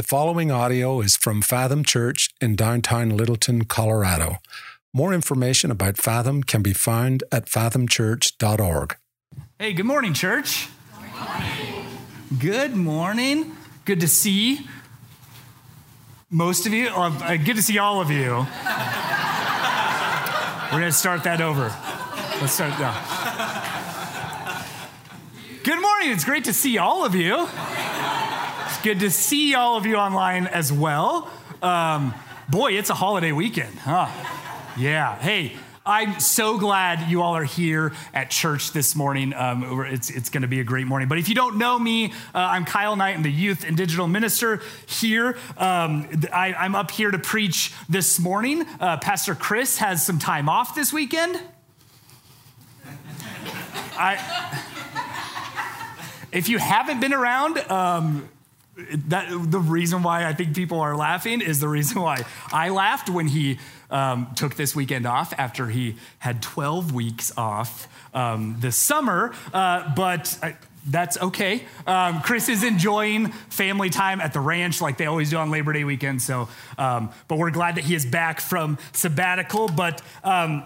The following audio is from Fathom Church in downtown Littleton, Colorado. More information about Fathom can be found at fathomchurch.org. Hey, good morning, church. Good morning. Good morning. Good to see most of you. Uh, good to see all of you. We're going to start that over. Let's start now. Good morning. It's great to see all of you. Good to see all of you online as well. Um, boy, it's a holiday weekend, huh? Yeah. Hey, I'm so glad you all are here at church this morning. Um, it's it's going to be a great morning. But if you don't know me, uh, I'm Kyle Knight. I'm the youth and digital minister here. Um, I, am up here to preach this morning. Uh, Pastor Chris has some time off this weekend. I, if you haven't been around, um, that the reason why I think people are laughing is the reason why I laughed when he um, took this weekend off after he had 12 weeks off um, this summer. Uh, but I, that's okay. Um, Chris is enjoying family time at the ranch like they always do on Labor Day weekend. So, um, but we're glad that he is back from sabbatical. But um,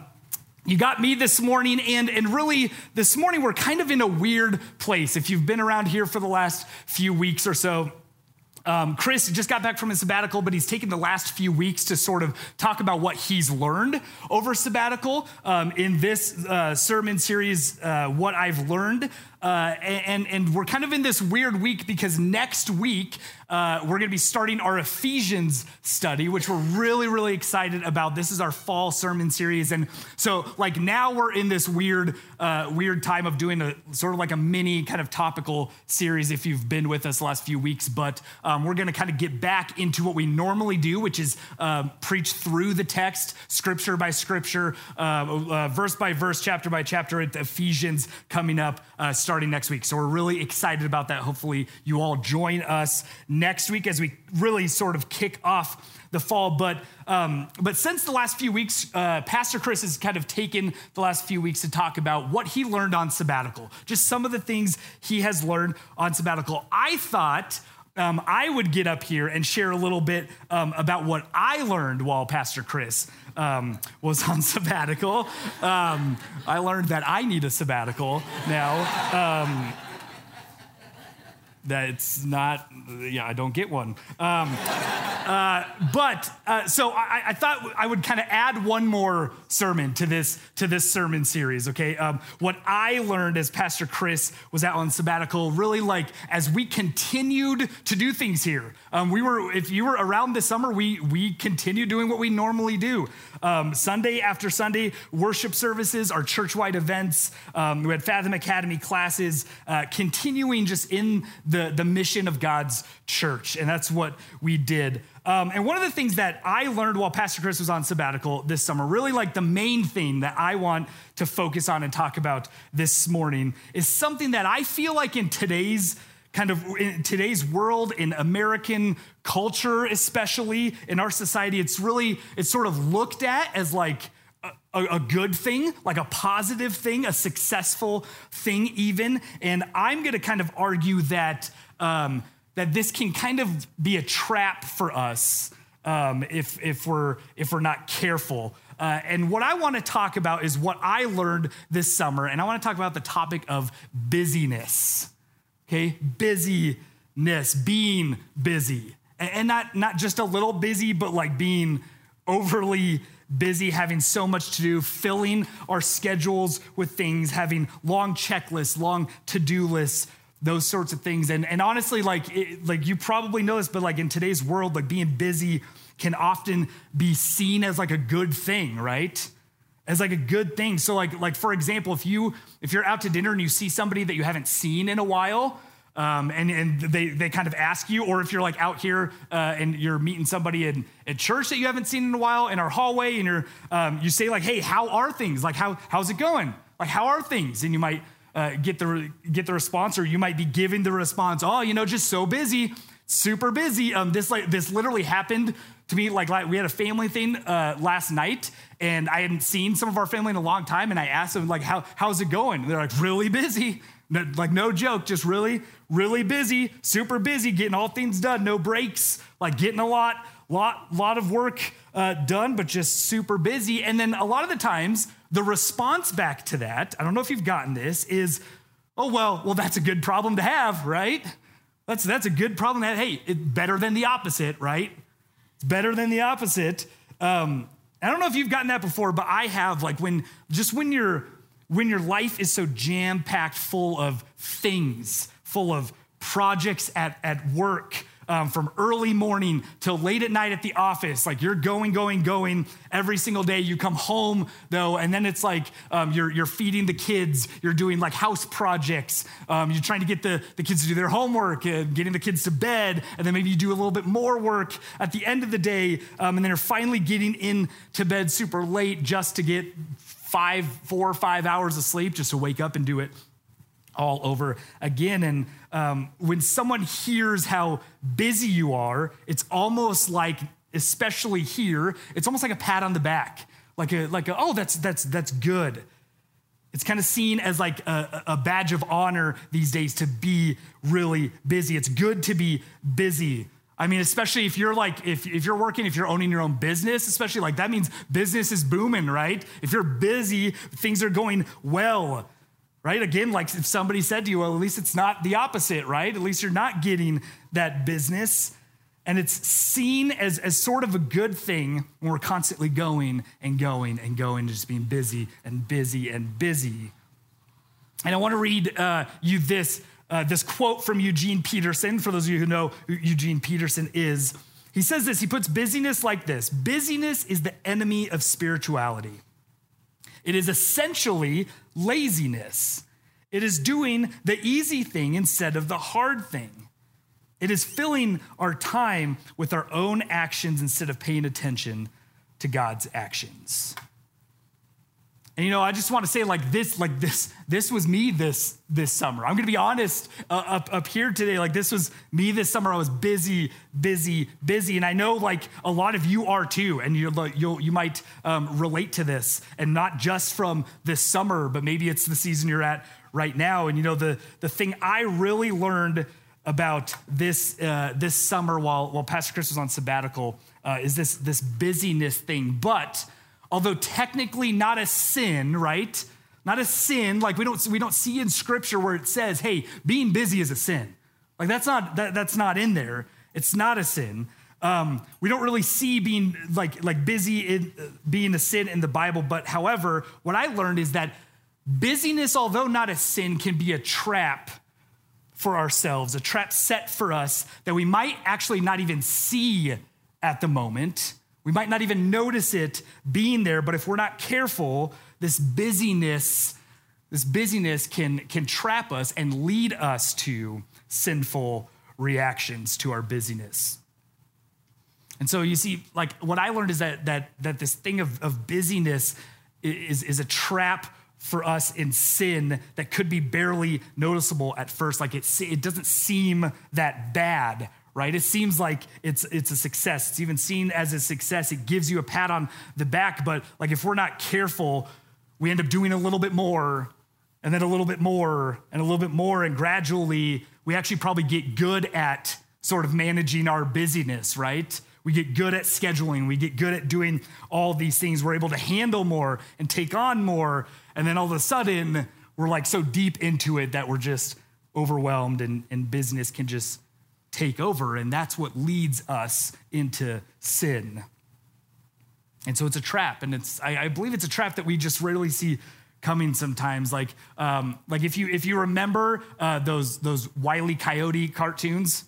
you got me this morning, and, and really, this morning we're kind of in a weird place. If you've been around here for the last few weeks or so, um, Chris just got back from his sabbatical, but he's taken the last few weeks to sort of talk about what he's learned over sabbatical. Um, in this uh, sermon series, uh, What I've Learned, uh, and, and we're kind of in this weird week because next week uh, we're going to be starting our Ephesians study, which we're really, really excited about. This is our fall sermon series. And so, like, now we're in this weird, uh, weird time of doing a sort of like a mini kind of topical series if you've been with us last few weeks. But um, we're going to kind of get back into what we normally do, which is uh, preach through the text, scripture by scripture, uh, uh, verse by verse, chapter by chapter, Ephesians coming up. Start starting next week. So we're really excited about that. Hopefully, you all join us next week as we really sort of kick off the fall. But um, but since the last few weeks, uh, Pastor Chris has kind of taken the last few weeks to talk about what he learned on sabbatical, just some of the things he has learned on sabbatical. I thought. Um, I would get up here and share a little bit um, about what I learned while Pastor Chris um, was on sabbatical. Um, I learned that I need a sabbatical now. Um, that it's not, yeah, I don't get one. Uh, but uh, so I, I, thought I would kind of add one more sermon to this to this sermon series. Okay, um, what I learned as Pastor Chris was out on sabbatical, really like as we continued to do things here. Um, we were, if you were around this summer, we we continued doing what we normally do. Um, Sunday after Sunday, worship services, our church-wide events. Um, we had Fathom Academy classes, uh, continuing just in the, the mission of God's church. And that's what we did. Um, and one of the things that I learned while Pastor Chris was on sabbatical this summer, really like the main thing that I want to focus on and talk about this morning, is something that I feel like in today's kind of in today's world, in American culture, especially in our society, it's really, it's sort of looked at as like a, a, good thing, like a positive thing, a successful thing, even. And I'm going to kind of argue that, um, that this can kind of be a trap for us um, if, if, we're, if we're not careful. Uh, and what I want to talk about is what I learned this summer. And I want to talk about the topic of busyness okay? Busyness, being busy. And not, not just a little busy, but like being overly busy, having so much to do, filling our schedules with things, having long checklists, long to do lists, those sorts of things. And, and honestly, like, it, like you probably know this, but like in today's world, like being busy can often be seen as like a good thing, right? as like a good thing. So like like for example, if you if you're out to dinner and you see somebody that you haven't seen in a while, um, and, and they, they kind of ask you, or if you're like out here uh, and you're meeting somebody in at church that you haven't seen in a while in our hallway, and you're um, you say like, "Hey, how are things? Like, how how's it going? Like, how are things?" And you might uh, get the get the response, or you might be giving the response, "Oh, you know, just so busy, super busy." Um, this like this literally happened to me like, like we had a family thing uh, last night and i hadn't seen some of our family in a long time and i asked them like how, how's it going and they're like really busy No, like, no joke, just really, really busy, super busy, getting all things done, no breaks, like getting a lot, lot, lot of work uh, done, but just super busy. And then a lot of the times, the response back to that, I don't know if you've gotten this, is, oh, well, well, that's a good problem to have, right? That's, that's a good problem to have. Hey, it's better than the opposite, right? It's better than the opposite. Um, I don't know if you've gotten that before, but I have. Like when, just when you're, when your life is so jam packed full of things, full of projects at, at work, um, from early morning till late at night at the office. Like you're going, going, going every single day. You come home though, and then it's like um, you're, you're feeding the kids. You're doing like house projects. Um, you're trying to get the, the kids to do their homework, uh, getting the kids to bed, and then maybe you do a little bit more work at the end of the day, um, and then you're finally getting in to bed super late just to get five, four or five hours of sleep just to wake up and do it all over again. And um, when someone hears how busy you are, it's almost like, especially here, it's almost like a pat on the back, like a like a, oh that's that's that's good. It's kind of seen as like a, a badge of honor these days to be really busy. It's good to be busy. I mean, especially if you're like, if, if you're working, if you're owning your own business, especially like that means business is booming, right? If you're busy, things are going well right? Again, like if somebody said to you, well, at least it's not the opposite, right? At least you're not getting that business. And it's seen as, as sort of a good thing when we're constantly going and going and going, just being busy and busy and busy. And I want to read uh, you this, uh, this quote from Eugene Peterson. For those of you who know who Eugene Peterson is, he says this he puts busyness like this Busyness is the enemy of spirituality. It is essentially laziness. It is doing the easy thing instead of the hard thing. It is filling our time with our own actions instead of paying attention to God's actions. And you know, I just want to say like this, like this, this was me this this summer. I'm gonna be honest uh, up up here today. Like this was me this summer. I was busy, busy, busy, and I know like a lot of you are too. And you you you might um, relate to this, and not just from this summer, but maybe it's the season you're at right now. And you know, the the thing I really learned about this uh, this summer while while Pastor Chris was on sabbatical uh, is this this busyness thing, but although technically not a sin, right? Not a sin, like we don't, we don't see in scripture where it says, hey, being busy is a sin. Like that's not, that, that's not in there. It's not a sin. Um, we don't really see being like, like busy in, uh, being a sin in the Bible, but however, what I learned is that busyness, although not a sin, can be a trap for ourselves, a trap set for us that we might actually not even see at the moment we might not even notice it being there, but if we're not careful, this busyness, this busyness can, can trap us and lead us to sinful reactions to our busyness. And so you see, like what I learned is that that that this thing of, of busyness is, is a trap for us in sin that could be barely noticeable at first. Like it, it doesn't seem that bad, right? It seems like it's it's a success. It's even seen as a success. It gives you a pat on the back, but like if we're not careful, we end up doing a little bit more and then a little bit more and a little bit more and gradually we actually probably get good at sort of managing our busyness, right? We get good at scheduling. We get good at doing all these things. We're able to handle more and take on more. And then all of a sudden, we're like so deep into it that we're just overwhelmed and, and business can just take over, and that's what leads us into sin. And so it's a trap, and it's I, I believe it's a trap that we just rarely see coming sometimes. Like, um, like if you if you remember uh, those those Wiley Coyote cartoons,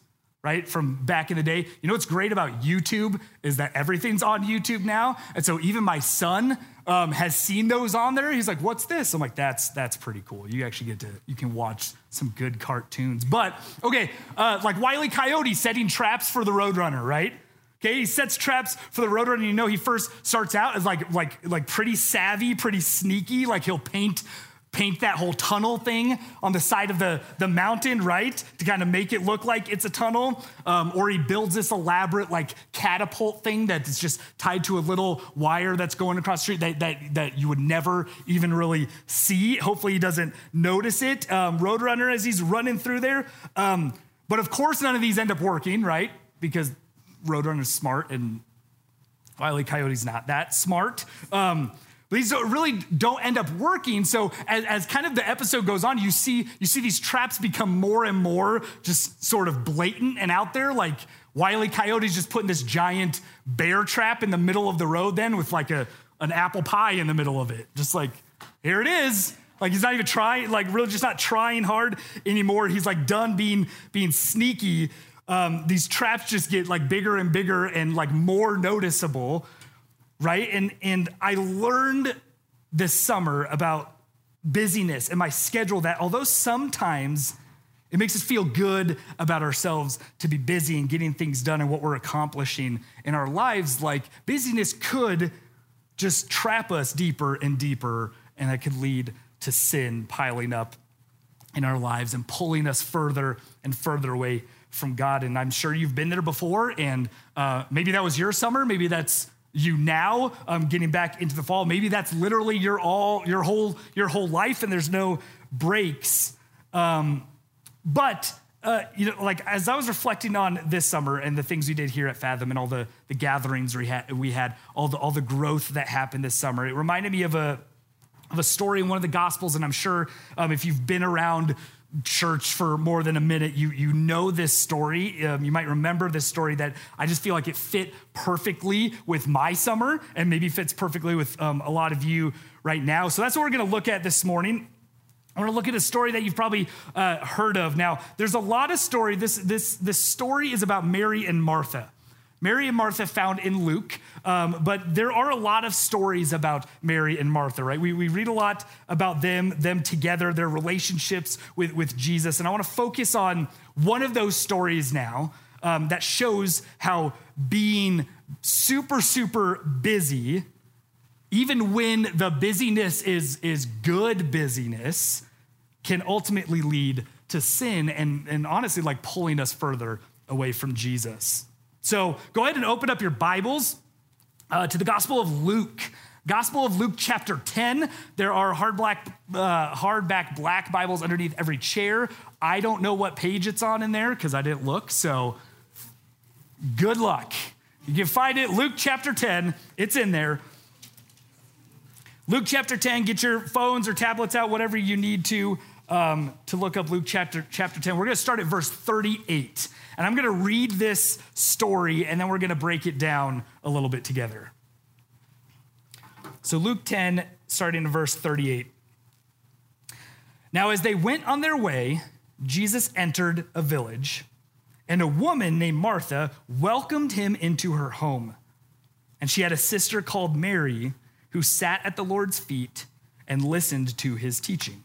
right from back in the day. You know what's great about YouTube is that everything's on YouTube now, and so even my son um, has seen those on there. He's like, "What's this?" I'm like, "That's that's pretty cool. You actually get to you can watch some good cartoons." But okay, uh, like Wiley Coyote setting traps for the Roadrunner, right? Okay, he sets traps for the Roadrunner. You know, he first starts out as like like like pretty savvy, pretty sneaky. Like he'll paint paint that whole tunnel thing on the side of the, the mountain, right? To kind of make it look like it's a tunnel. Um, or he builds this elaborate, like, catapult thing that's just tied to a little wire that's going across the street that, that, that you would never even really see. Hopefully, he doesn't notice it. Um, Roadrunner, as he's running through there. Um, but of course, none of these end up working, right? Because Roadrunner's smart and Wiley Coyote's not that smart. Um, these really don't end up working. So as, as, kind of the episode goes on, you see you see these traps become more and more just sort of blatant and out there. Like Wiley Coyote's just putting this giant bear trap in the middle of the road, then with like a an apple pie in the middle of it. Just like here it is. Like he's not even trying, like really just not trying hard anymore. He's like done being being sneaky. Um, these traps just get like bigger and bigger and like more noticeable, right? And and I learned this summer about busyness and my schedule that although sometimes it makes us feel good about ourselves to be busy and getting things done and what we're accomplishing in our lives, like busyness could just trap us deeper and deeper, and that could lead to sin piling up in our lives and pulling us further and further away from God. And I'm sure you've been there before, and uh, maybe that was your summer, maybe that's you now um, getting back into the fall maybe that's literally your all your whole your whole life and there's no breaks. Um, but uh, you know like as i was reflecting on this summer and the things we did here at fathom and all the, the gatherings we had, we had all the all the growth that happened this summer it reminded me of a of a story in one of the Gospels, and I'm sure um, if you've been around church for more than a minute, you, you know this story. Um, you might remember this story that I just feel like it fit perfectly with my summer and maybe fits perfectly with um, a lot of you right now. So that's what we're going to look at this morning. I want to look at a story that you've probably uh, heard of. Now, there's a lot of story. This, this, this story is about Mary and Martha. Mary and Martha found in Luke, um, but there are a lot of stories about Mary and Martha, right? We, we read a lot about them, them together, their relationships with, with Jesus. And I want to focus on one of those stories now um, that shows how being super, super busy, even when the busyness is, is good busyness, can ultimately lead to sin and, and honestly, like pulling us further away from Jesus. So go ahead and open up your Bibles uh, to the Gospel of Luke. Gospel of Luke, chapter 10. There are hard black, uh, hardback black Bibles underneath every chair. I don't know what page it's on in there because I didn't look. So good luck. You can find it, Luke chapter 10. It's in there. Luke chapter 10, get your phones or tablets out, whatever you need to, um, to look up Luke chapter, chapter 10. We're going to start at verse 38. And I'm going to read this story and then we're going to break it down a little bit together. So, Luke 10, starting in verse 38. Now, as they went on their way, Jesus entered a village, and a woman named Martha welcomed him into her home. And she had a sister called Mary who sat at the Lord's feet and listened to his teaching.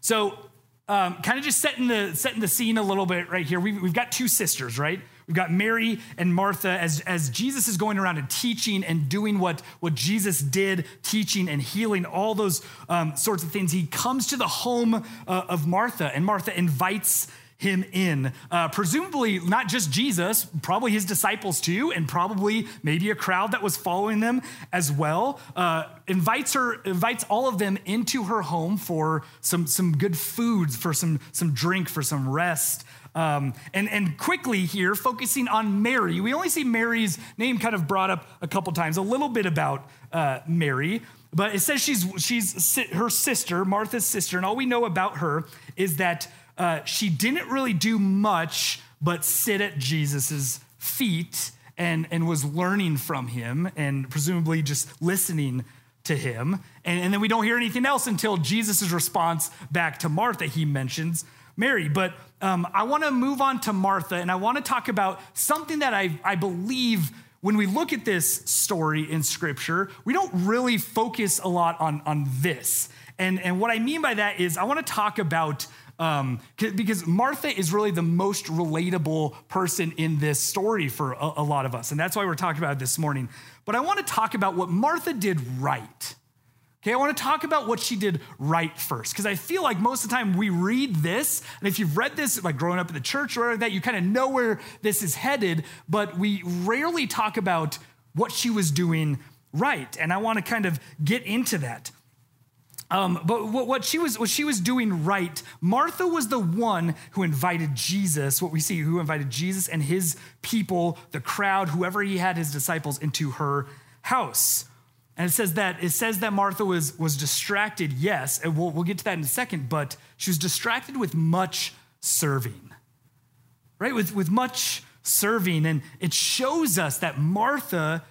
So um, kind of just setting the, setting the scene a little bit right here. We've, we've got two sisters, right? We've got Mary and Martha as, as Jesus is going around and teaching and doing what, what Jesus did, teaching and healing, all those um, sorts of things. He comes to the home uh, of Martha, and Martha invites him in. Uh, presumably, not just Jesus, probably his disciples too, and probably maybe a crowd that was following them as well. Uh, invites her, invites all of them into her home for some, some good foods, for some, some drink, for some rest. Um, and, and quickly here, focusing on Mary, we only see Mary's name kind of brought up a couple times, a little bit about uh, Mary. But it says she's, she's her sister, Martha's sister, and all we know about her is that uh, she didn't really do much but sit at Jesus' feet and, and was learning from him and presumably just listening to him. And, and then we don't hear anything else until Jesus' response back to Martha. He mentions Mary. But um, I want to move on to Martha and I want to talk about something that I, I believe when we look at this story in scripture, we don't really focus a lot on, on this. And, and what I mean by that is I want to talk about um, because Martha is really the most relatable person in this story for a, a lot of us. And that's why we're talking about it this morning. But I want to talk about what Martha did right. Okay, I want to talk about what she did right first, because I feel like most of the time we read this, and if you've read this, like growing up in the church or that, you kind of know where this is headed, but we rarely talk about what she was doing right. And I want to kind of get into that. Um, but what she was what she was doing right, Martha was the one who invited Jesus. What we see, who invited Jesus and his people, the crowd, whoever he had his disciples, into her house. And it says that it says that Martha was was distracted. Yes, and we'll we'll get to that in a second. But she was distracted with much serving, right? With with much serving, and it shows us that Martha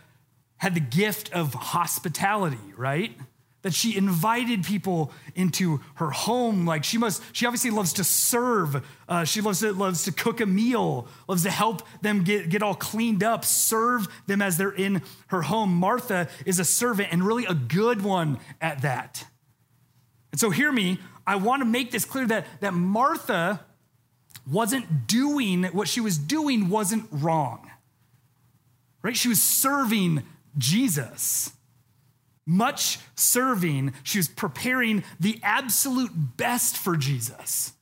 had the gift of hospitality, right? That she invited people into her home. Like she must she obviously loves to serve. Uh, she loves to, loves to cook a meal loves to help them get, get all cleaned up serve them as they're in her home. Martha is a servant and really a good one at that. And so hear me i want to make this clear that, that martha wasn't doing what she was doing wasn't wrong. Right? She was serving jesus much serving. She was preparing the absolute best for Jesus.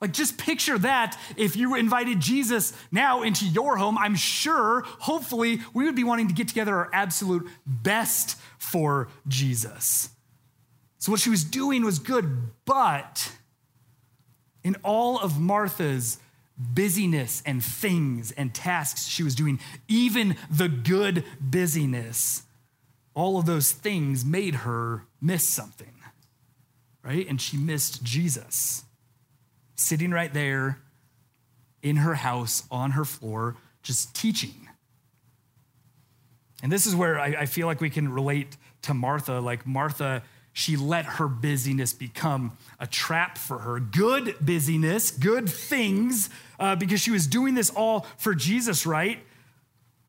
Like, just picture that if you invited Jesus now into your home. I'm sure, hopefully, we would be wanting to get together our absolute best for Jesus. So, what she was doing was good, but in all of Martha's busyness and things and tasks she was doing, even the good busyness, all of those things made her miss something, right? And she missed Jesus sitting right there in her house on her floor, just teaching. And this is where I, I feel like we can relate to Martha. Like Martha, she let her busyness become a trap for her. Good busyness, good things, uh, because she was doing this all for Jesus, right?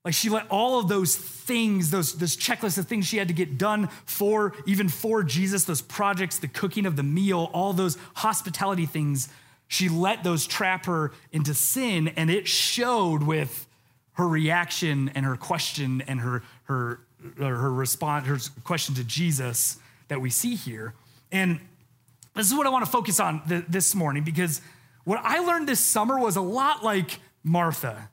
Like she let all of those things, those this checklist of things she had to get done for, even for Jesus, those projects, the cooking of the meal, all those hospitality things, she let those trap her into sin, and it showed with her reaction and her question and her her her response, her question to Jesus that we see here. And this is what I want to focus on th- this morning because what I learned this summer was a lot like Martha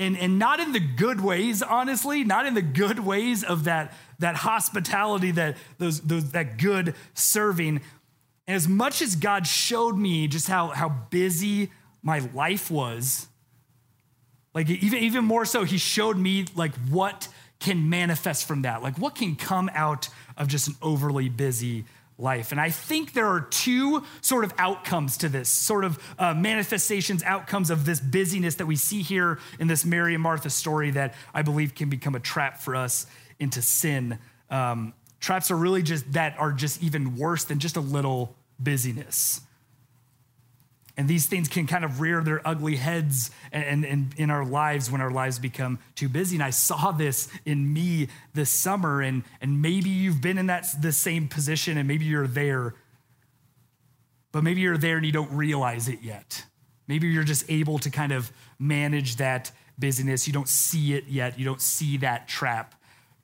and, and not in the good ways, honestly, not in the good ways of that, that hospitality, that, those, those, that good serving. And as much as God showed me just how, how busy my life was, like even, even more so, he showed me like what can manifest from that, like what can come out of just an overly busy life. And I think there are two sort of outcomes to this, sort of uh, manifestations, outcomes of this busyness that we see here in this Mary and Martha story that I believe can become a trap for us into sin. Um, traps are really just that are just even worse than just a little busyness. And these things can kind of rear their ugly heads and, in our lives when our lives become too busy. And I saw this in me this summer. And, and maybe you've been in that the same position and maybe you're there, but maybe you're there and you don't realize it yet. Maybe you're just able to kind of manage that busyness. You don't see it yet. You don't see that trap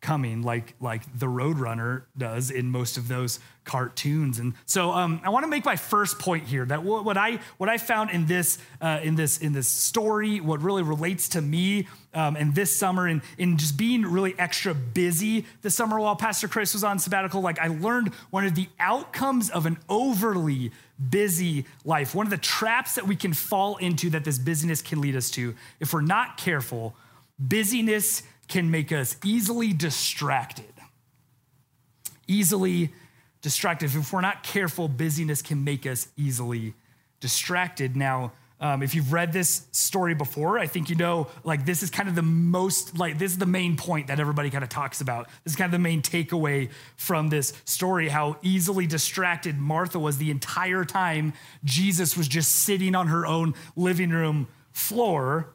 coming like like the roadrunner does in most of those cartoons. And so um, i want to make my first point here that what i what i found in this uh, in this in this story what really relates to me um, and this summer and in just being really extra busy this summer while pastor chris was on sabbatical like i learned one of the outcomes of an overly busy life one of the traps that we can fall into that this busyness can lead us to. If we're not careful busyness can make us easily distracted. Easily distracted. If we're not careful, busyness can make us easily distracted. Now, Um, if you've read this story before, I think you know, like, this is kind of the most, like, this is the main point that everybody kind of talks about. This is kind of the main takeaway from this story how easily distracted Martha was the entire time Jesus was just sitting on her own living room floor.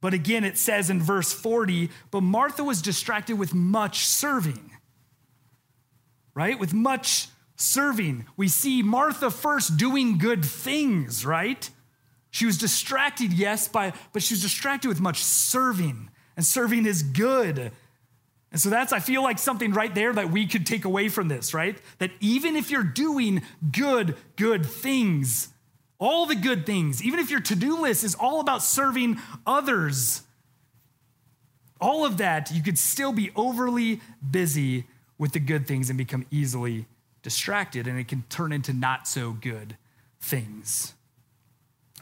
But again, it says in verse 40, but Martha was distracted with much serving, right? With much serving. We see Martha first doing good things, right? She was distracted, yes, by, but she was distracted with much serving, and serving is good. And so that's, I feel like something right there that we could take away from this, right? That even if you're doing good, good things, all the good things, even if your to do list is all about serving others, all of that, you could still be overly busy with the good things and become easily distracted, and it can turn into not so good things.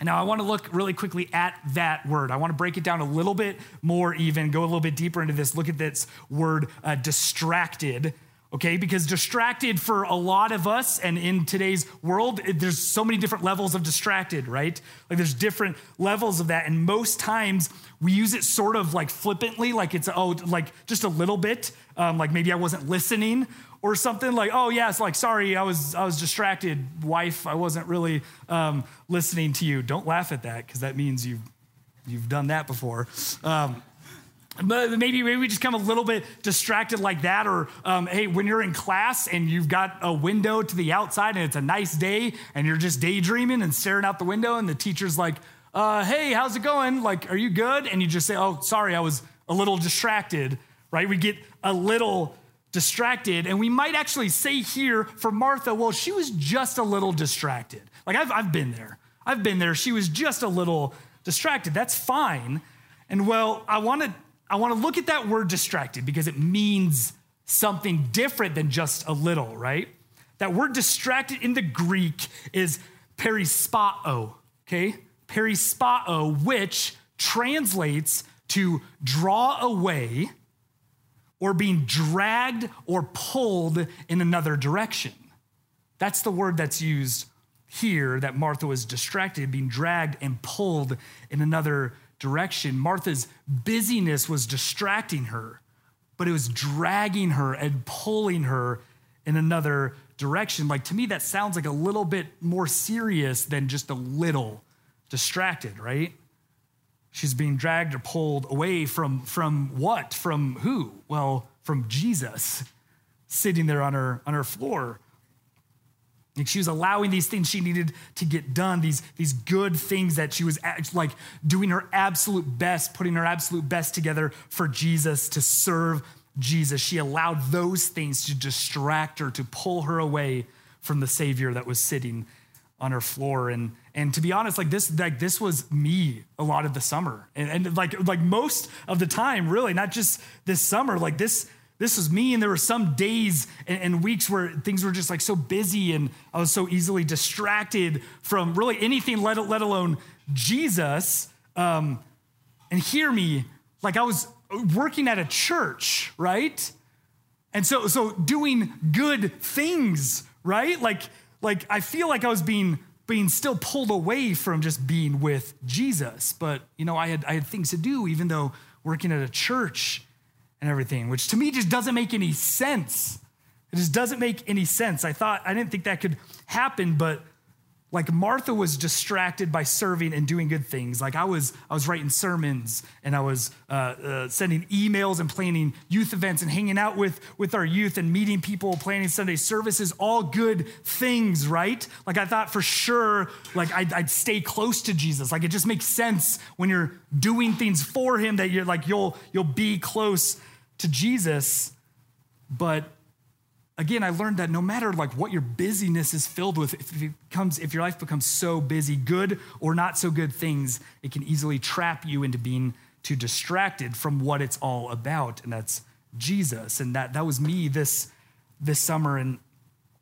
Now, I want to look really quickly at that word. I want to break it down a little bit more, even go a little bit deeper into this. Look at this word, uh, distracted, okay? Because distracted for a lot of us and in today's world, there's so many different levels of distracted, right? Like there's different levels of that. And most times we use it sort of like flippantly, like it's, oh, like just a little bit, um, like maybe I wasn't listening or something like, oh yeah, it's like, sorry, I was I was distracted, wife. I wasn't really um, listening to you. Don't laugh at that because that means you've you've done that before. Um, maybe maybe we just come a little bit distracted like that, or um, hey, when you're in class and you've got a window to the outside and it's a nice day and you're just daydreaming and staring out the window and the teacher's like, uh, hey, how's it going? Like, are you good? And you just say, oh, sorry, I was a little distracted. Right? We get a little distracted. And we might actually say here for Martha, well, she was just a little distracted. Like I've, I've been there. I've been there. She was just a little distracted. That's fine. And well, I want to I want to look at that word distracted because it means something different than just a little, right? That word distracted in the Greek is perispao, okay? Perispao, which translates to draw away or being dragged or pulled in another direction. That's the word that's used here that Martha was distracted, being dragged and pulled in another direction. Martha's busyness was distracting her, but it was dragging her and pulling her in another direction. Like to me, that sounds like a little bit more serious than just a little distracted, right? She's being dragged or pulled away from, from what? From who? Well, from Jesus sitting there on her, on her floor. Like she was allowing these things she needed to get done, these, these good things that she was like doing her absolute best, putting her absolute best together for Jesus to serve Jesus. She allowed those things to distract her, to pull her away from the Savior that was sitting on her floor. And, and to be honest, like this, like this was me a lot of the summer. And, and like, like most of the time, really, not just this summer, like this, this was me. And there were some days and, and weeks where things were just like so busy and I was so easily distracted from really anything, let, let alone Jesus. Um, and hear me, like I was working at a church, right? And so, so doing good things, right? Like, like I feel like I was being being still pulled away from just being with Jesus. But you know, I had I had things to do, even though working at a church and everything, which to me just doesn't make any sense. It just doesn't make any sense. I thought I didn't think that could happen, but like Martha was distracted by serving and doing good things. Like I was, I was writing sermons and I was uh, uh, sending emails and planning youth events and hanging out with, with our youth and meeting people, planning Sunday services, all good things, right? Like I thought for sure, like I'd, I'd stay close to Jesus. Like it just makes sense when you're doing things for him that you're like, you'll, you'll be close to Jesus. But again, I learned that no matter like what your busyness is filled with, if it becomes, if your life becomes so busy, good or not so good things, it can easily trap you into being too distracted from what it's all about, and that's Jesus. And that that was me this this summer. And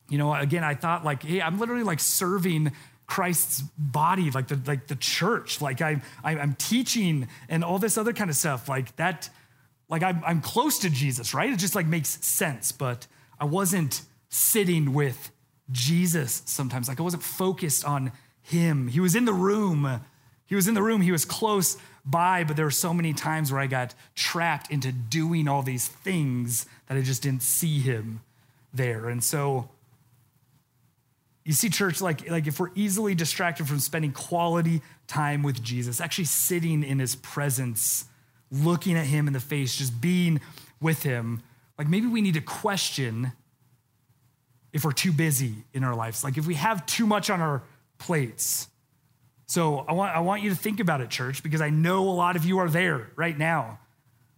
you know, again, I thought like, hey, I'm literally like serving Christ's body, like the like the church, like I'm I'm teaching and all this other kind of stuff, like that. Like I'm, I'm close to Jesus, right? It just like makes sense, but I wasn't sitting with Jesus sometimes. Like I wasn't focused on him. He was in the room He was in the room, he was close by, but there were so many times where I got trapped into doing all these things that I just didn't see him there. And so, you see, church, like, like if we're easily distracted from spending quality time with Jesus, actually sitting in his presence, looking at him in the face, just being with him, like maybe we need to question if we're too busy in our lives, like if we have too much on our plates. So I want, I want you to think about it, church, because I know a lot of you are there right now.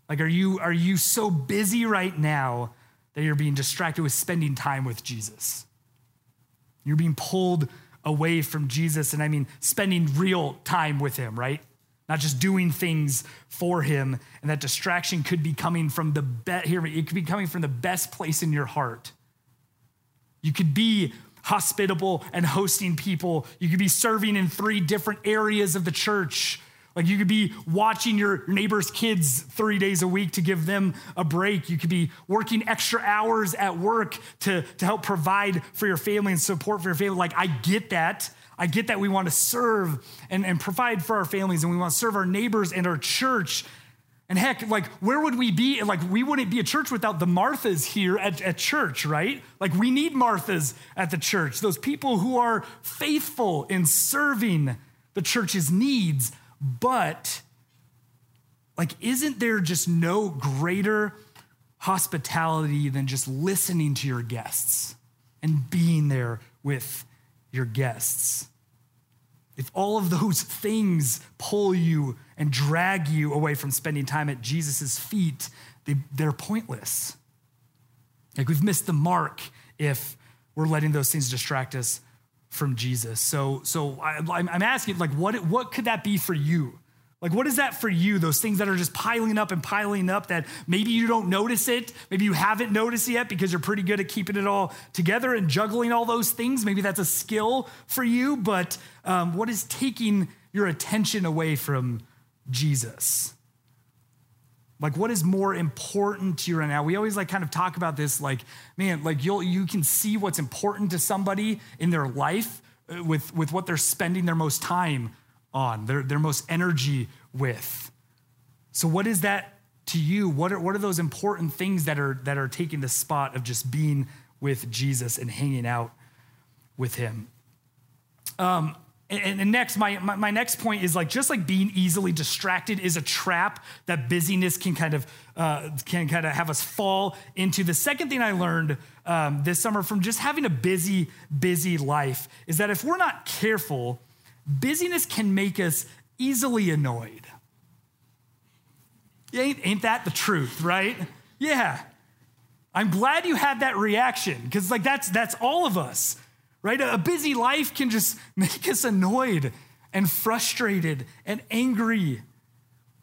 Like, are you, are you so busy right now that you're being distracted with spending time with Jesus? You're being pulled away from Jesus, and I mean spending real time with him, right? Not just doing things for him. And that distraction could be coming from the best, here, it could be coming from the best place in your heart. You could be hospitable and hosting people. You could be serving in three different areas of the church. Like you could be watching your neighbor's kids three days a week to give them a break. You could be working extra hours at work to, to help provide for your family and support for your family. Like, I get that. I get that we want to serve and, and provide for our families and we want to serve our neighbors and our church. And heck, like, where would we be? Like, we wouldn't be a church without the Marthas here at, at church, right? Like, we need Marthas at the church, those people who are faithful in serving the church's needs. But, like, isn't there just no greater hospitality than just listening to your guests and being there with your guests? If all of those things pull you and drag you away from spending time at Jesus' feet, they, they're pointless. Like we've missed the mark if we're letting those things distract us from Jesus. So, so I, am asking, like, what, what could that be for you? Like, what is that for you? Those things that are just piling up and piling up that maybe you don't notice it. Maybe you haven't noticed yet because you're pretty good at keeping it all together and juggling all those things. Maybe that's a skill for you, but um, what is taking your attention away from Jesus? Like, what is more important to you right now? We always like kind of talk about this, like, man, like you'll you can see what's important to somebody in their life uh, with, with what they're spending their most time on, their, their most energy with. So, what is that to you? What are, what are those important things that are, that are taking the spot of just being with Jesus and hanging out with him? Um, and, and, next, my, my, my, next point is like just like being easily distracted is a trap that busyness can kind of uh, can kind of have us fall into. The second thing I learned um, this summer from just having a busy, busy life is that if we're not careful, busyness can make us easily annoyed. Ain't, ain't that the truth, right? Yeah. I'm glad you had that reaction because like that's that's all of us, right? A busy life can just make us annoyed and frustrated and angry.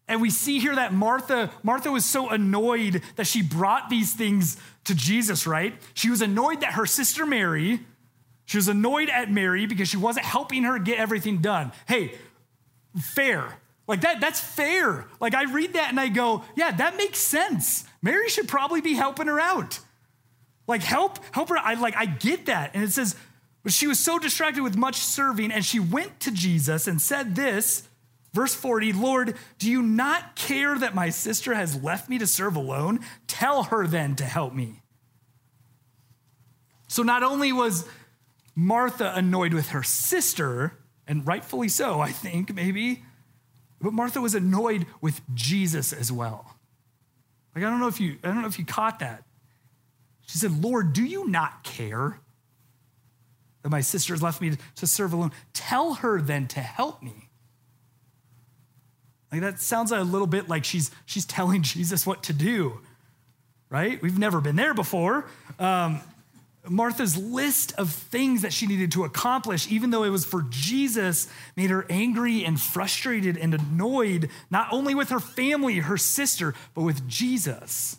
And we see here that Martha, Martha was so annoyed that she brought these things to Jesus, right? She was annoyed that her sister Mary, she was annoyed at Mary because she wasn't helping her get everything done. Hey, fair. Like that, that's fair. Like I read that and I go, yeah, that makes sense. Mary should probably be helping her out. Like help, help her. I like, I get that. And it says, but she was so distracted with much serving, and she went to Jesus and said this, verse 40, Lord, do you not care that my sister has left me to serve alone? Tell her then to help me. So not only was Martha annoyed with her sister, and rightfully so, I think, maybe, but Martha was annoyed with Jesus as well. Like, I don't know if you, I don't know if you caught that. She said, Lord, do you not care that my sister has left me to serve alone? Tell her then to help me. Like that sounds a little bit like she's she's telling Jesus what to do, right? We've never been there before. Um, Martha's list of things that she needed to accomplish, even though it was for Jesus, made her angry and frustrated and annoyed, not only with her family, her sister, but with Jesus.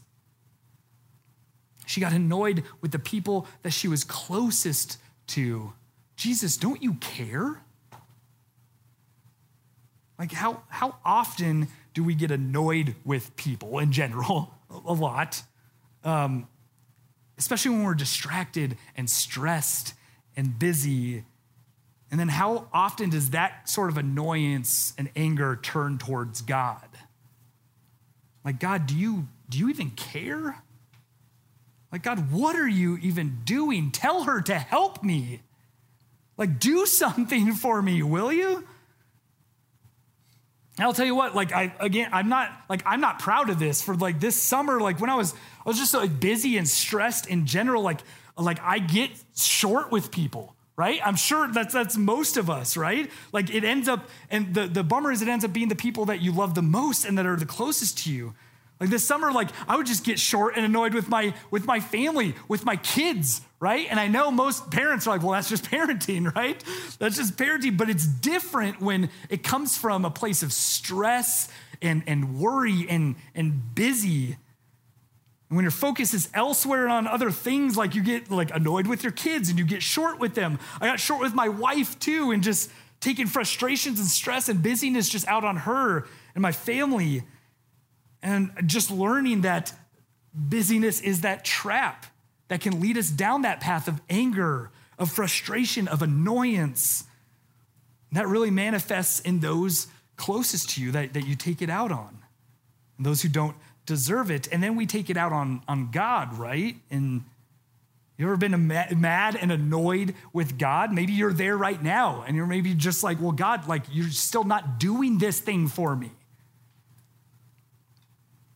She got annoyed with the people that she was closest to. Jesus, don't you care? Like, how, how often do we get annoyed with people in general? A lot. Um, especially when we're distracted and stressed and busy. And then how often does that sort of annoyance and anger turn towards God? Like, God, do you, do you even care? Like, God, what are you even doing? Tell her to help me. Like, do something for me, will you? I'll tell you what, like I again, I'm not like I'm not proud of this for like this summer, like when I was I was just so like busy and stressed in general, like like I get short with people, right? I'm sure that's that's most of us, right? Like it ends up, and the, the bummer is it ends up being the people that you love the most and that are the closest to you. Like this summer, like I would just get short and annoyed with my with my family, with my kids, right? And I know most parents are like, well, that's just parenting, right? That's just parenting, but it's different when it comes from a place of stress and, and worry and, and busy. And when your focus is elsewhere and on other things, like you get like annoyed with your kids and you get short with them. I got short with my wife too, and just taking frustrations and stress and busyness just out on her and my family. And just learning that busyness is that trap that can lead us down that path of anger, of frustration, of annoyance. That really manifests in those closest to you that, that you take it out on, and those who don't deserve it. And then we take it out on, on God, right? And you ever been mad and annoyed with God? Maybe you're there right now, and you're maybe just like, well, God, like, you're still not doing this thing for me.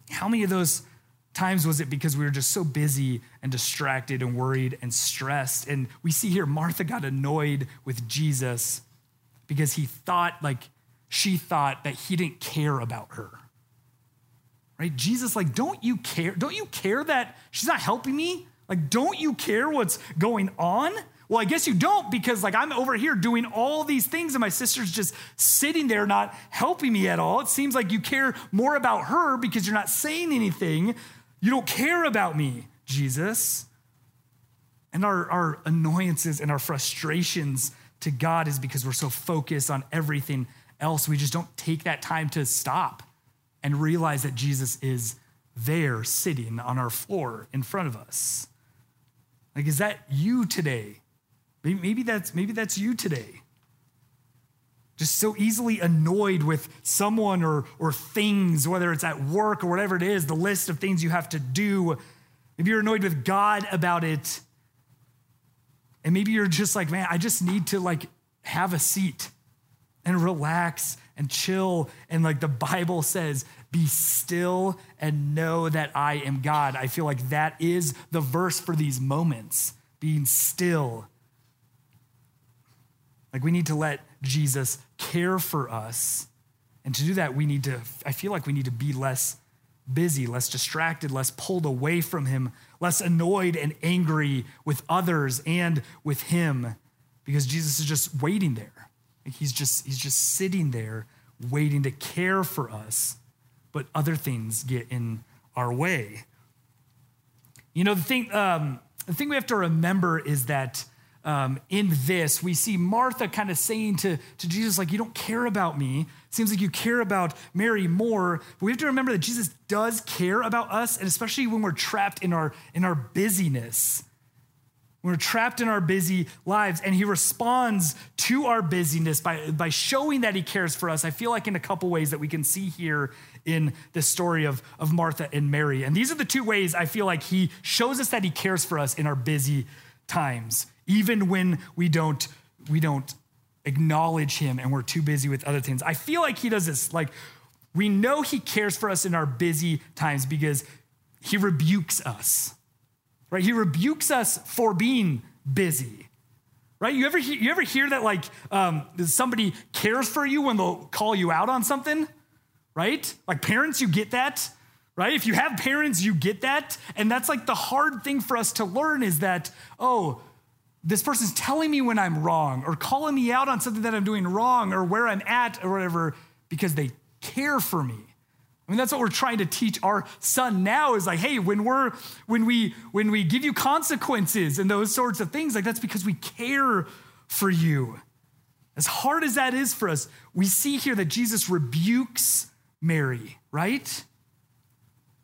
How many of those times was it because we were just so busy and distracted and worried and stressed? And we see here Martha got annoyed with Jesus because he thought, like, she thought that he didn't care about her. Right? Jesus, like, don't you care? Don't you care that she's not helping me? Like, don't you care what's going on? Well, I guess you don't because, like, I'm over here doing all these things and my sister's just sitting there not helping me at all. It seems like you care more about her because you're not saying anything. You don't care about me, Jesus. And our, our annoyances and our frustrations to God is because we're so focused on everything else. We just don't take that time to stop and realize that Jesus is there sitting on our floor in front of us. Like, is that you today? Maybe that's, maybe that's you today. Just so easily annoyed with someone or, or things, whether it's at work or whatever it is, the list of things you have to do. Maybe you're annoyed with God about it. And maybe you're just like, man, I just need to like have a seat and relax and chill. And like the Bible says, be still and know that I am God. I feel like that is the verse for these moments being still like we need to let Jesus care for us. And to do that, we need to, I feel like we need to be less busy, less distracted, less pulled away from Him, less annoyed and angry with others and with Him, because Jesus is just waiting there. He's just, he's just sitting there waiting to care for us, but other things get in our way. You know, the thing, um, the thing we have to remember is that um, in this, we see Martha kind of saying to, to Jesus, like, you don't care about me. It seems like you care about Mary more. But we have to remember that Jesus does care about us, and especially when we're trapped in our, in our busyness. We're trapped in our busy lives, and he responds to our busyness by, by showing that he cares for us. I feel like in a couple ways that we can see here in the story of, of Martha and Mary. And these are the two ways I feel like he shows us that he cares for us in our busy times even when we don't we don't acknowledge him and we're too busy with other things. I feel like he does this like we know he cares for us in our busy times because he rebukes us. Right? He rebukes us for being busy. Right? You ever you ever hear that like um, somebody cares for you when they'll call you out on something? Right? Like parents, you get that right? If you have parents, you get that. And that's like the hard thing for us to learn is that, oh, this person's telling me when I'm wrong or calling me out on something that I'm doing wrong or where I'm at or whatever because they care for me. I mean, that's what we're trying to teach our son now is like, hey, when we're when we when we give you consequences and those sorts of things, like that's because we care for you. As hard as that is for us, we see here that Jesus rebukes Mary, right?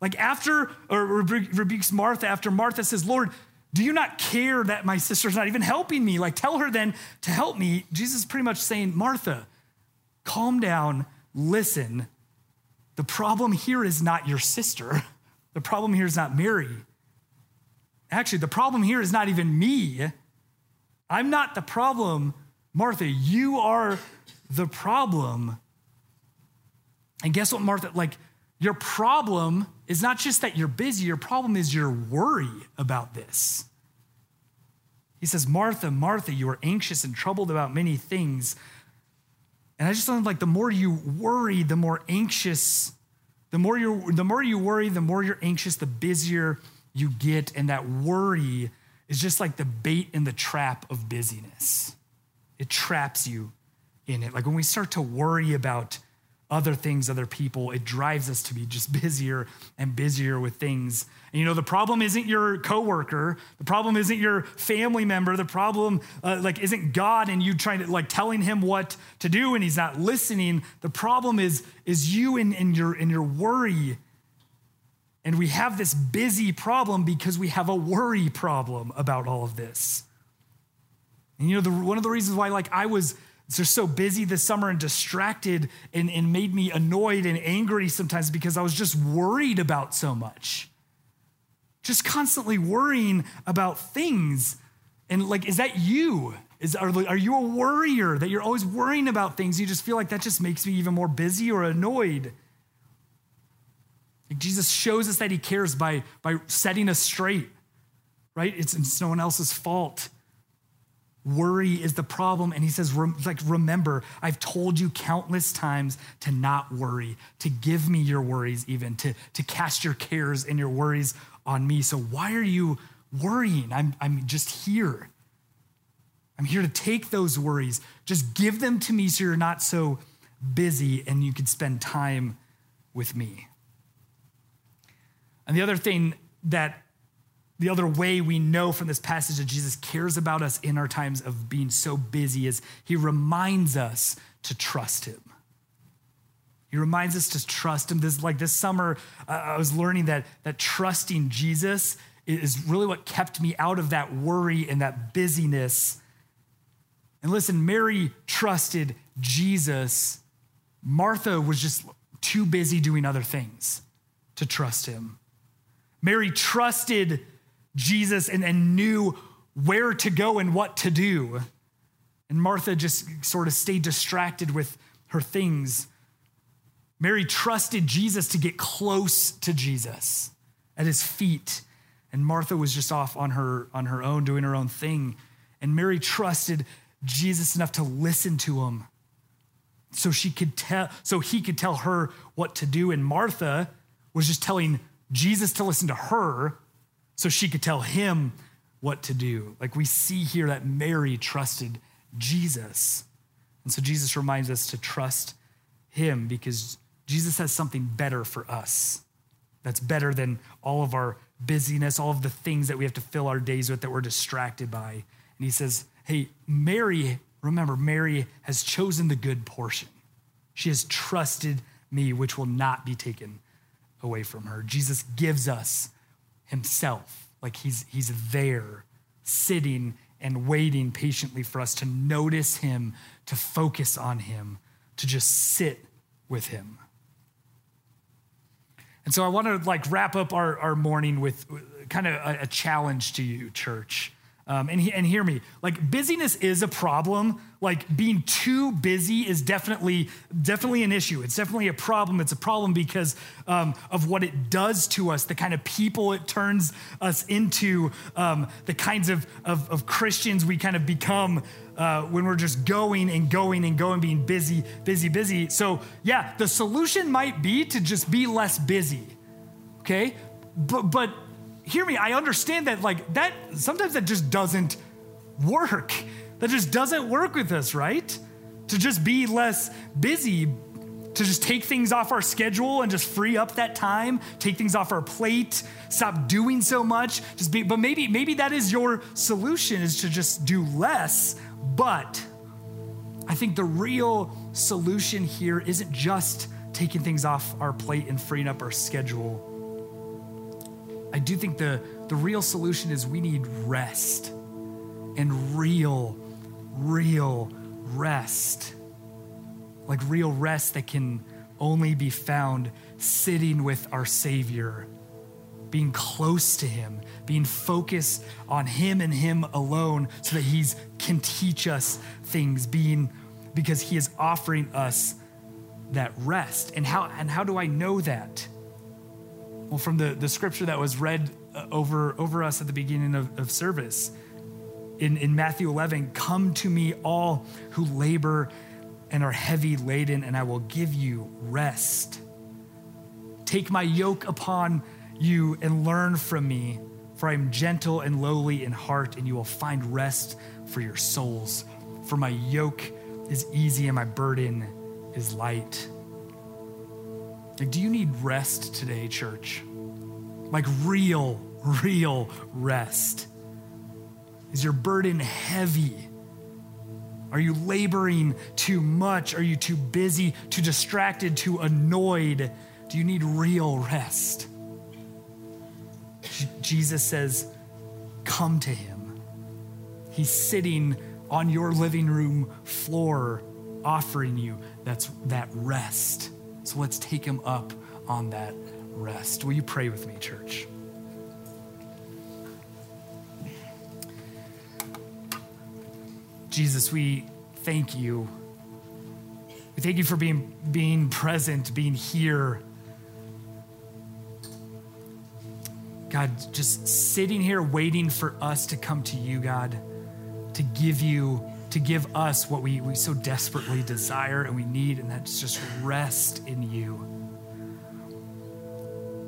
Like after, or rebukes Martha, after Martha says, Lord, Do you not care that my sister's not even helping me? Like, tell her then to help me. Jesus is pretty much saying, Martha, calm down, listen. The problem here is not your sister. The problem here is not Mary. Actually, the problem here is not even me. I'm not the problem. Martha, you are the problem. And guess what, Martha? Like, your problem is not just that you're busy, your problem is your worry about this. He says, Martha, Martha, you are anxious and troubled about many things. And I just feel like the more you worry, the more anxious, the more you the more you worry, the more you're anxious, the busier you get. And that worry is just like the bait in the trap of busyness. It traps you in it. Like when we start to worry about other things, other people. It drives us to be just busier and busier with things. And you know, the problem isn't your coworker. The problem isn't your family member. The problem, uh, like, isn't God and you trying to like telling him what to do and he's not listening. The problem is is you and, and your and your worry. And we have this busy problem because we have a worry problem about all of this. And you know, the, one of the reasons why, like, I was just so busy this summer and distracted and, and made me annoyed and angry sometimes because I was just worried about so much. Just constantly worrying about things. And like, is that you? Is, are, are you a worrier that you're always worrying about things? You just feel like that just makes me even more busy or annoyed. Like Jesus shows us that he cares by, by setting us straight, right? It's, it's no one else's fault. Worry is the problem. And he says, like, remember, I've told you countless times to not worry, to give me your worries, even, to, to cast your cares and your worries on me. So why are you worrying? I'm, I'm just here. I'm here to take those worries. Just give them to me so you're not so busy and you can spend time with me. And the other thing that the other way we know from this passage that Jesus cares about us in our times of being so busy is he reminds us to trust him. He reminds us to trust him. This like this summer, uh, I was learning that that trusting Jesus is really what kept me out of that worry and that busyness. And listen, Mary trusted Jesus. Martha was just too busy doing other things to trust him. Mary trusted Jesus and, and knew where to go and what to do. And Martha just sort of stayed distracted with her things. Mary trusted Jesus to get close to Jesus at his feet. And Martha was just off on her, on her own, doing her own thing. And Mary trusted Jesus enough to listen to him so she could tell so he could tell her what to do and martha was just telling jesus to listen to her so she could tell him what to do. Like we see here that Mary trusted Jesus. And so Jesus reminds us to trust him because Jesus has something better for us that's better than all of our busyness, all of the things that we have to fill our days with that we're distracted by. And he says, Hey, Mary, remember, Mary has chosen the good portion. She has trusted me, which will not be taken away from her. Jesus gives us himself. Like he's, he's there, sitting and waiting patiently for us to notice him, to focus on him, to just sit with him. And so I want to like wrap up our, our morning with kind of a, a challenge to you, church. Um, and, he, and hear me, like busyness is a problem. Like being too busy is definitely definitely an issue. It's definitely a problem. It's a problem because um, of what it does to us, the kind of people it turns us into, um, the kinds of, of, of, Christians we kind of become uh, when we're just going and going and going, being busy, busy, busy. So yeah, the solution might be to just be less busy. Okay, but but hear me, I understand that, like, that sometimes that just doesn't work. That just doesn't work with us, right? To just be less busy, to just take things off our schedule and just free up that time, take things off our plate, stop doing so much. Just be, but maybe, maybe that is your solution is to just do less. But I think the real solution here isn't just taking things off our plate and freeing up our schedule I do think the, the real solution is we need rest and real, real rest. Like real rest that can only be found sitting with our Savior, being close to Him, being focused on Him and Him alone so that He can teach us things, being because He is offering us that rest. And how, and how do I know that? Well, from the, the scripture that was read uh, over, over us at the beginning of, of service in, in Matthew 11 Come to me, all who labor and are heavy laden, and I will give you rest. Take my yoke upon you and learn from me, for I am gentle and lowly in heart, and you will find rest for your souls. For my yoke is easy and my burden is light. Like, do you need rest today, church? Like real, real rest. Is your burden heavy? Are you laboring too much? Are you too busy, too distracted, too annoyed? Do you need real rest? Jesus says, Come to him. He's sitting on your living room floor offering you that's that rest. So let's take him up on that rest. Will you pray with me, church? Jesus, we thank you. We thank you for being, being present, being here. God, just sitting here waiting for us to come to you, God, to give you to give us what we, we so desperately desire and we need, and that's just rest in you.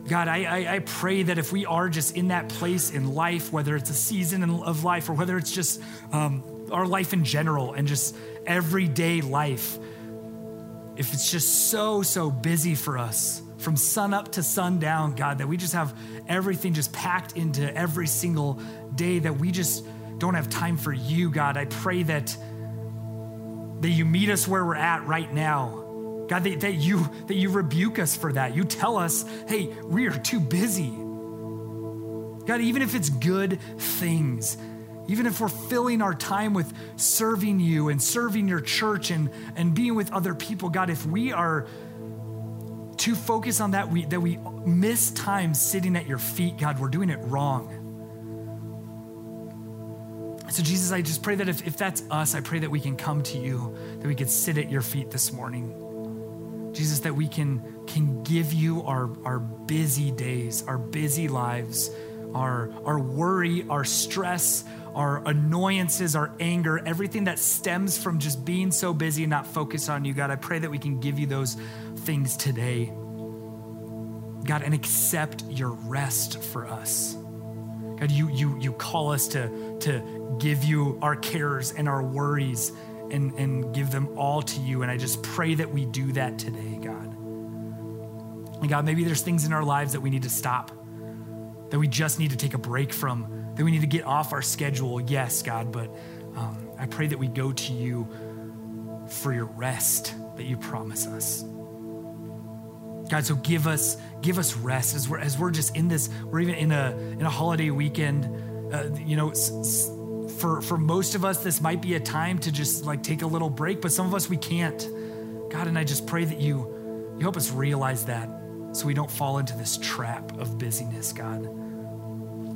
God, I, I, I, pray that if we are just in that place in life, whether it's a season of life or whether it's just um, our life in general and just everyday life, if it's just so, so busy for us from sun up to sundown, God, that we just have everything just packed into every single day, that we just don't have time for you, God. I pray that, that you meet us where we're at right now. God, that, that, you, that you rebuke us for that. You tell us, hey, we are too busy. God, even if it's good things, even if we're filling our time with serving you and serving your church and, and being with other people, God, if we are too focused on that, we, that we miss time sitting at your feet, God, we're doing it wrong. So, Jesus, I just pray that if, if that's us, I pray that we can come to you, that we could sit at your feet this morning. Jesus, that we can, can give you our, our busy days, our busy lives, our, our worry, our stress, our annoyances, our anger, everything that stems from just being so busy and not focused on you, God. I pray that we can give you those things today. God, and accept your rest for us. God, you, you, you call us to, to give you our cares and our worries and, and give them all to you. And I just pray that we do that today, God. And God, maybe there's things in our lives that we need to stop, that we just need to take a break from, that we need to get off our schedule. Yes, God, but um, I pray that we go to you for your rest that you promise us. God, so give us give us rest as we're as we're just in this. We're even in a in a holiday weekend. Uh, you know, for for most of us, this might be a time to just like take a little break, but some of us we can't. God, and I just pray that you you help us realize that, so we don't fall into this trap of busyness. God,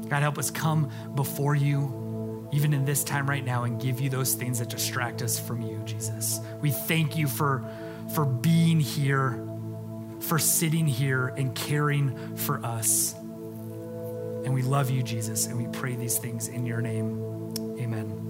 God, help us come before you, even in this time right now, and give you those things that distract us from you, Jesus. We thank you for for being here for sitting here and caring for us. And we love you, Jesus, and we pray these things in your name. Amen.